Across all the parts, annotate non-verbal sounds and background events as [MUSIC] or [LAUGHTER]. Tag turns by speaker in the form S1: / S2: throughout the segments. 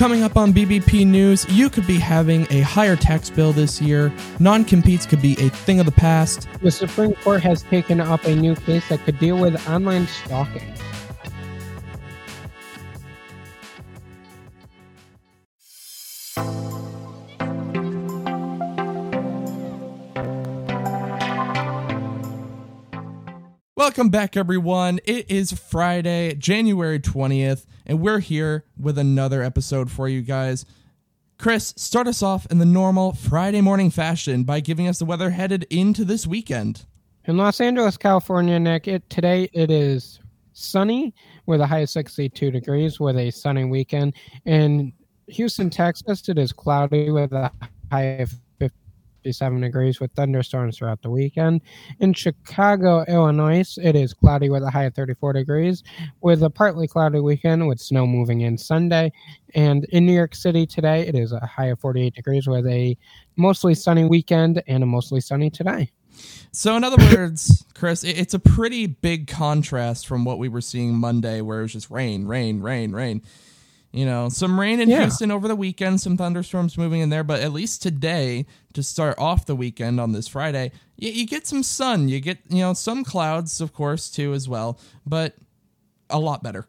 S1: Coming up on BBP News, you could be having a higher tax bill this year. Non competes could be a thing of the past.
S2: The Supreme Court has taken up a new case that could deal with online stalking.
S1: Welcome back, everyone. It is Friday, January 20th, and we're here with another episode for you guys. Chris, start us off in the normal Friday morning fashion by giving us the weather headed into this weekend.
S2: In Los Angeles, California, Nick, it, today it is sunny with a high of 62 degrees with a sunny weekend. In Houston, Texas, it is cloudy with a high of 57 degrees with thunderstorms throughout the weekend. In Chicago, Illinois, it is cloudy with a high of 34 degrees with a partly cloudy weekend with snow moving in Sunday. And in New York City today, it is a high of 48 degrees with a mostly sunny weekend and a mostly sunny today.
S1: So, in other words, Chris, it's a pretty big contrast from what we were seeing Monday, where it was just rain, rain, rain, rain. You know, some rain in yeah. Houston over the weekend, some thunderstorms moving in there, but at least today, to start off the weekend on this Friday, you, you get some sun. You get, you know, some clouds, of course, too, as well, but a lot better.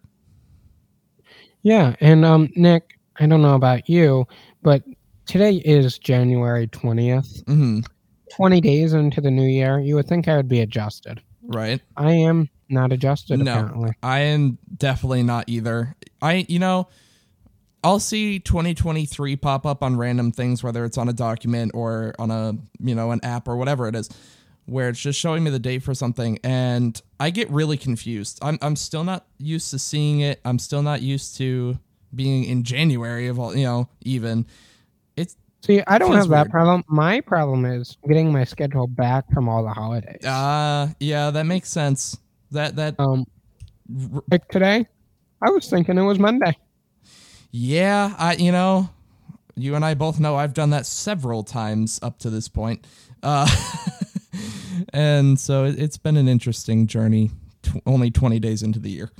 S2: Yeah. And, um, Nick, I don't know about you, but today is January 20th.
S1: Mm-hmm.
S2: 20 days into the new year, you would think I would be adjusted.
S1: Right.
S2: I am not adjusted,
S1: no,
S2: apparently.
S1: I am definitely not either. I, you know, I'll see 2023 pop up on random things, whether it's on a document or on a you know an app or whatever it is, where it's just showing me the date for something, and I get really confused. I'm I'm still not used to seeing it. I'm still not used to being in January of all you know even. It's
S2: see, I don't have weird. that problem. My problem is getting my schedule back from all the holidays.
S1: Uh yeah, that makes sense. That that
S2: um, like today, I was thinking it was Monday.
S1: Yeah, I you know, you and I both know I've done that several times up to this point. Uh, [LAUGHS] and so it's been an interesting journey. Only 20 days into the year.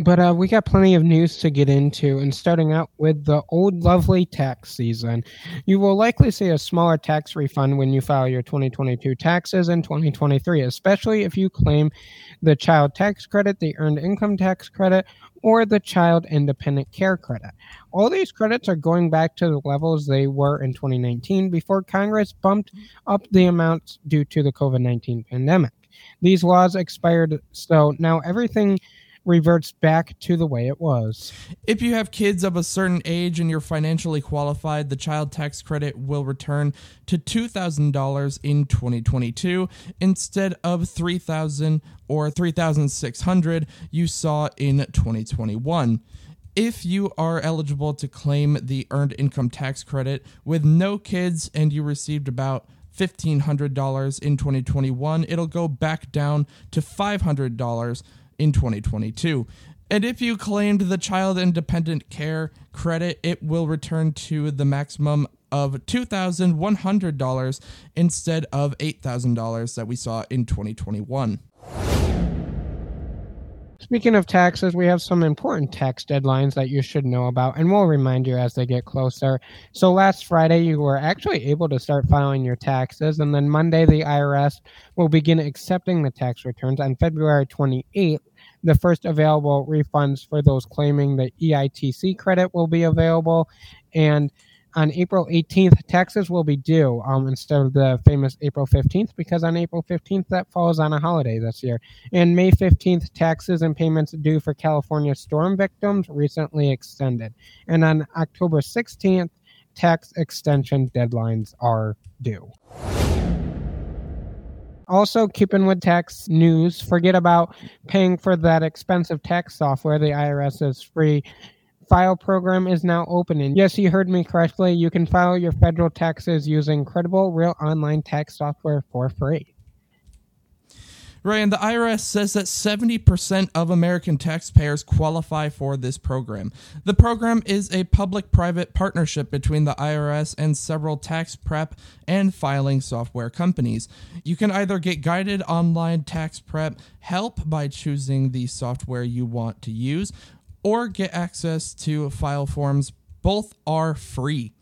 S2: But uh, we got plenty of news to get into, and starting out with the old lovely tax season. You will likely see a smaller tax refund when you file your 2022 taxes in 2023, especially if you claim the child tax credit, the earned income tax credit, or the child and dependent care credit. All these credits are going back to the levels they were in 2019 before Congress bumped up the amounts due to the COVID 19 pandemic. These laws expired, so now everything reverts back to the way it was.
S1: If you have kids of a certain age and you're financially qualified, the child tax credit will return to $2,000 in 2022 instead of $3,000 or $3,600 you saw in 2021 if you are eligible to claim the earned income tax credit with no kids and you received about $1,500 in 2021, it'll go back down to $500 in 2022. And if you claimed the child and dependent care credit, it will return to the maximum of $2,100 instead of $8,000 that we saw in 2021.
S2: Speaking of taxes, we have some important tax deadlines that you should know about, and we'll remind you as they get closer. So, last Friday, you were actually able to start filing your taxes, and then Monday, the IRS will begin accepting the tax returns on February 28th. The first available refunds for those claiming the EITC credit will be available, and on April 18th, taxes will be due um, instead of the famous April 15th, because on April 15th, that falls on a holiday this year. And May 15th, taxes and payments due for California storm victims recently extended. And on October 16th, tax extension deadlines are due. Also, keeping with tax news, forget about paying for that expensive tax software. The IRS is free file program is now open. And yes, you heard me correctly. You can file your federal taxes using credible real online tax software for free.
S1: Right, and the IRS says that 70% of American taxpayers qualify for this program. The program is a public private partnership between the IRS and several tax prep and filing software companies. You can either get guided online tax prep help by choosing the software you want to use, or get access to file forms Both are free.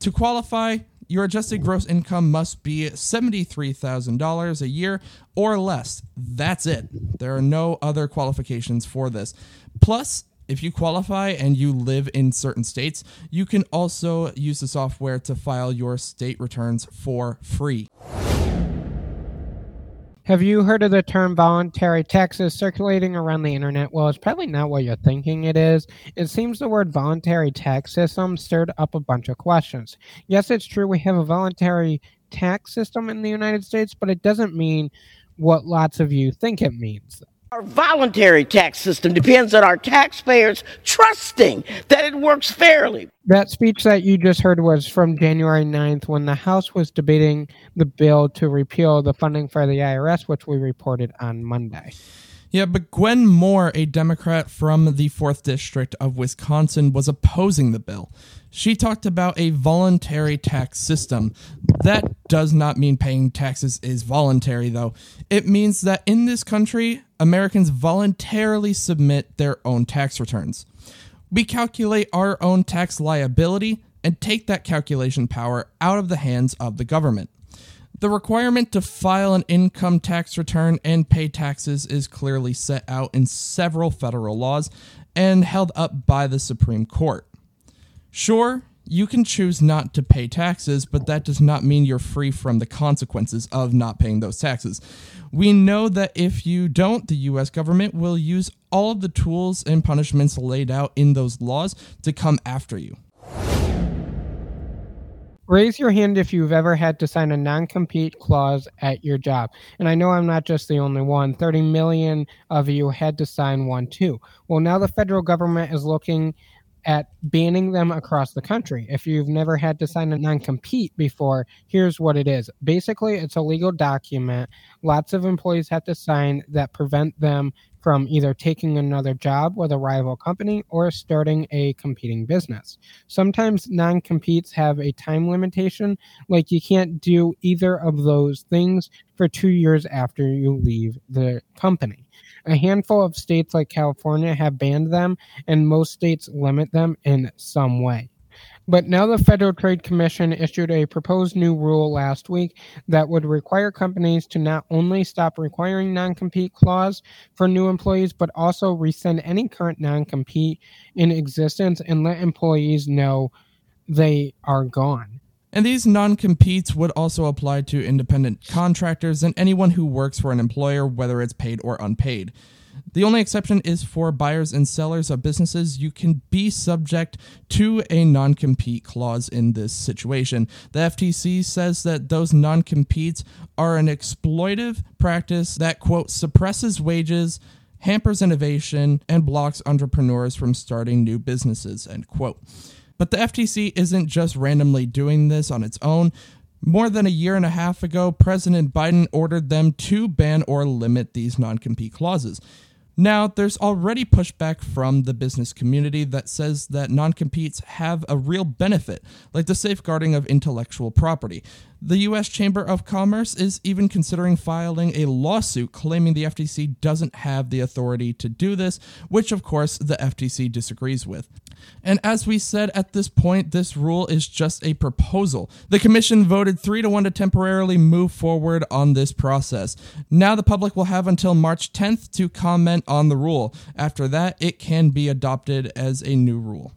S1: To qualify, your adjusted gross income must be $73,000 a year or less. That's it. There are no other qualifications for this. Plus, if you qualify and you live in certain states, you can also use the software to file your state returns for free.
S2: Have you heard of the term voluntary taxes circulating around the internet? Well, it's probably not what you're thinking it is. It seems the word voluntary tax system stirred up a bunch of questions. Yes, it's true we have a voluntary tax system in the United States, but it doesn't mean what lots of you think it means.
S3: Our voluntary tax system depends on our taxpayers trusting that it works fairly.
S2: That speech that you just heard was from January 9th when the House was debating the bill to repeal the funding for the IRS, which we reported on Monday.
S1: Yeah, but Gwen Moore, a Democrat from the 4th District of Wisconsin, was opposing the bill. She talked about a voluntary tax system. That does not mean paying taxes is voluntary, though. It means that in this country, Americans voluntarily submit their own tax returns. We calculate our own tax liability and take that calculation power out of the hands of the government. The requirement to file an income tax return and pay taxes is clearly set out in several federal laws and held up by the Supreme Court. Sure, you can choose not to pay taxes, but that does not mean you're free from the consequences of not paying those taxes. We know that if you don't, the US government will use all of the tools and punishments laid out in those laws to come after you.
S2: Raise your hand if you've ever had to sign a non compete clause at your job. And I know I'm not just the only one. 30 million of you had to sign one too. Well, now the federal government is looking at banning them across the country. If you've never had to sign a non compete before, here's what it is basically, it's a legal document lots of employees have to sign that prevent them from either taking another job with a rival company or starting a competing business. Sometimes non competes have a time limitation, like you can't do either of those things for two years after you leave the company. A handful of states like California have banned them, and most states limit them in some way. But now the Federal Trade Commission issued a proposed new rule last week that would require companies to not only stop requiring non compete clause for new employees, but also rescind any current non compete in existence and let employees know they are gone.
S1: And these non competes would also apply to independent contractors and anyone who works for an employer, whether it's paid or unpaid. The only exception is for buyers and sellers of businesses. You can be subject to a non compete clause in this situation. The FTC says that those non competes are an exploitive practice that, quote, suppresses wages, hampers innovation, and blocks entrepreneurs from starting new businesses, end quote. But the FTC isn't just randomly doing this on its own. More than a year and a half ago, President Biden ordered them to ban or limit these non compete clauses. Now, there's already pushback from the business community that says that non competes have a real benefit, like the safeguarding of intellectual property. The U.S. Chamber of Commerce is even considering filing a lawsuit claiming the FTC doesn't have the authority to do this, which of course the FTC disagrees with. And as we said at this point, this rule is just a proposal. The Commission voted 3 to 1 to temporarily move forward on this process. Now the public will have until March 10th to comment on the rule. After that, it can be adopted as a new rule.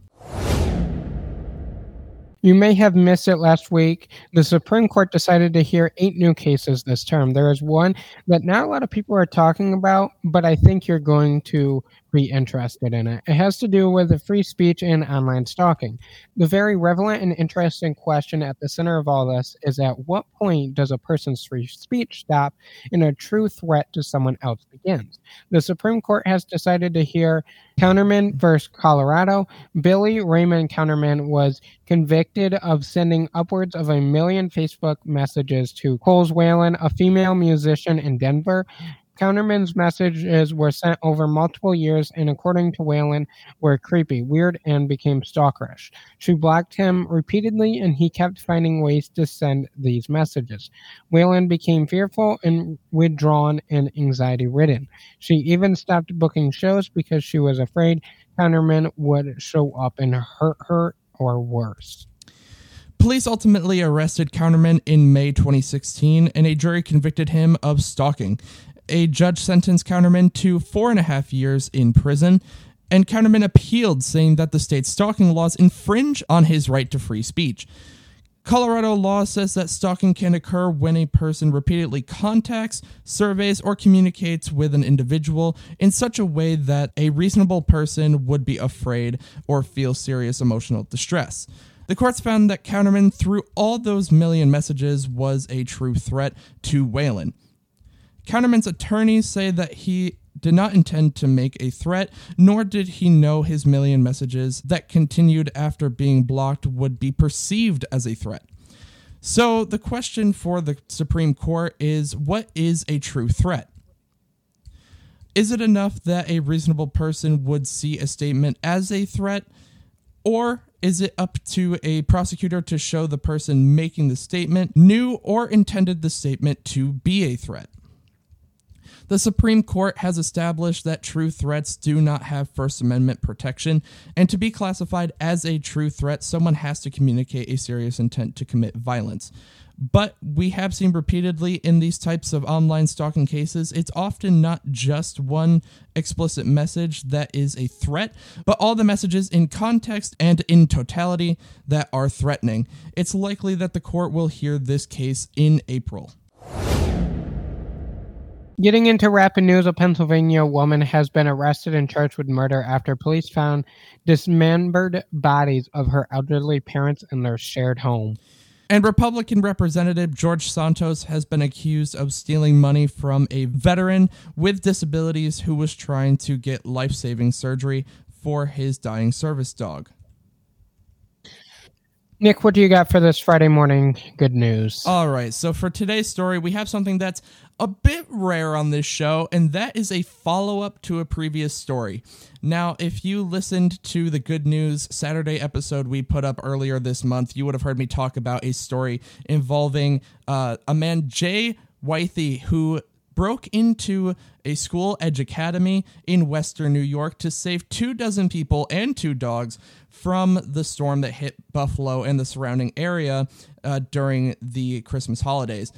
S2: You may have missed it last week. The Supreme Court decided to hear eight new cases this term. There is one that not a lot of people are talking about, but I think you're going to be interested in it. It has to do with the free speech and online stalking. The very relevant and interesting question at the center of all this is at what point does a person's free speech stop and a true threat to someone else begins? The Supreme Court has decided to hear Counterman versus Colorado. Billy Raymond Counterman was convicted of sending upwards of a million Facebook messages to Coles Whalen, a female musician in Denver. Counterman's messages were sent over multiple years and, according to Whalen, were creepy, weird, and became stalkerish. She blocked him repeatedly, and he kept finding ways to send these messages. Whalen became fearful and withdrawn and anxiety ridden. She even stopped booking shows because she was afraid counterman would show up and hurt her or worse.
S1: Police ultimately arrested Counterman in May 2016, and a jury convicted him of stalking. A judge sentenced Counterman to four and a half years in prison, and Counterman appealed, saying that the state's stalking laws infringe on his right to free speech. Colorado law says that stalking can occur when a person repeatedly contacts, surveys, or communicates with an individual in such a way that a reasonable person would be afraid or feel serious emotional distress. The courts found that Counterman, through all those million messages, was a true threat to Whalen. Counterman's attorneys say that he did not intend to make a threat, nor did he know his million messages that continued after being blocked would be perceived as a threat. So, the question for the Supreme Court is what is a true threat? Is it enough that a reasonable person would see a statement as a threat? Or is it up to a prosecutor to show the person making the statement knew or intended the statement to be a threat? The Supreme Court has established that true threats do not have First Amendment protection, and to be classified as a true threat, someone has to communicate a serious intent to commit violence. But we have seen repeatedly in these types of online stalking cases, it's often not just one explicit message that is a threat, but all the messages in context and in totality that are threatening. It's likely that the court will hear this case in April.
S2: Getting into rapid news, a Pennsylvania woman has been arrested and charged with murder after police found dismembered bodies of her elderly parents in their shared home.
S1: And Republican Representative George Santos has been accused of stealing money from a veteran with disabilities who was trying to get life saving surgery for his dying service dog.
S2: Nick, what do you got for this Friday morning good news?
S1: All right, so for today's story, we have something that's a bit rare on this show, and that is a follow up to a previous story. Now, if you listened to the Good News Saturday episode we put up earlier this month, you would have heard me talk about a story involving uh, a man, Jay Wythe, who broke into a school edge academy in western New York to save two dozen people and two dogs from the storm that hit Buffalo and the surrounding area uh, during the Christmas holidays.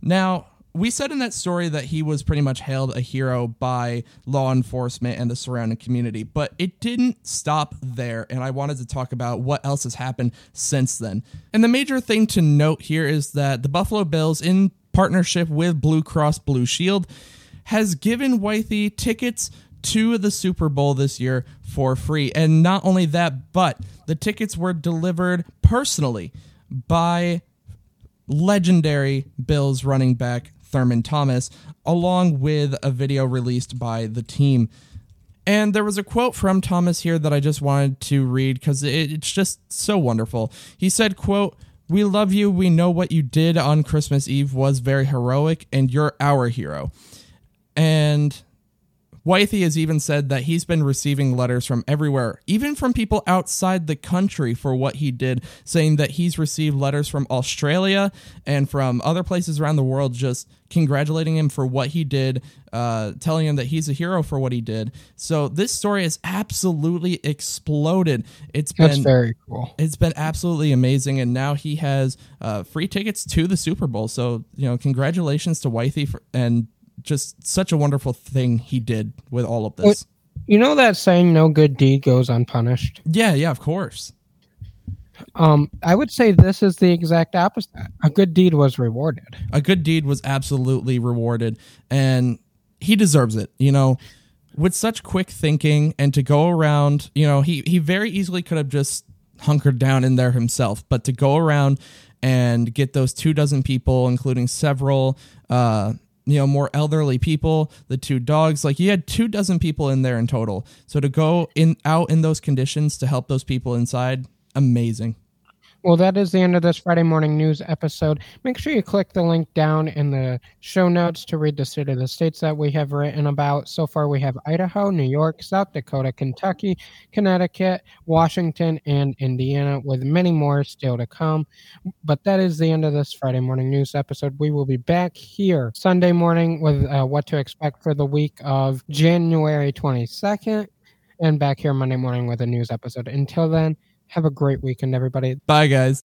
S1: Now, we said in that story that he was pretty much hailed a hero by law enforcement and the surrounding community, but it didn't stop there. And I wanted to talk about what else has happened since then. And the major thing to note here is that the Buffalo Bills, in partnership with Blue Cross Blue Shield, has given Wythe tickets to the Super Bowl this year for free. And not only that, but the tickets were delivered personally by legendary Bills running back Thurman Thomas, along with a video released by the team. And there was a quote from Thomas here that I just wanted to read because it's just so wonderful. He said, quote, we love you. We know what you did on Christmas Eve was very heroic, and you're our hero. And Wythe has even said that he's been receiving letters from everywhere, even from people outside the country for what he did, saying that he's received letters from Australia and from other places around the world just congratulating him for what he did, uh, telling him that he's a hero for what he did. So this story has absolutely exploded. It's
S2: That's
S1: been
S2: very cool.
S1: it's been absolutely amazing, and now he has uh, free tickets to the Super Bowl. So you know, congratulations to Wythe for, and just such a wonderful thing he did with all of this.
S2: You know that saying, "No good deed goes unpunished."
S1: Yeah, yeah, of course.
S2: Um, I would say this is the exact opposite. A good deed was rewarded.
S1: A good deed was absolutely rewarded, and he deserves it. You know, with such quick thinking and to go around, you know, he he very easily could have just hunkered down in there himself, but to go around and get those two dozen people, including several, uh, you know, more elderly people, the two dogs, like you had two dozen people in there in total. So to go in out in those conditions to help those people inside, amazing.
S2: Well, that is the end of this Friday morning news episode. Make sure you click the link down in the show notes to read the state of the states that we have written about. So far, we have Idaho, New York, South Dakota, Kentucky, Connecticut, Washington, and Indiana, with many more still to come. But that is the end of this Friday morning news episode. We will be back here Sunday morning with uh, what to expect for the week of January 22nd. and back here Monday morning with a news episode. Until then, have a great weekend, everybody.
S1: Bye, guys.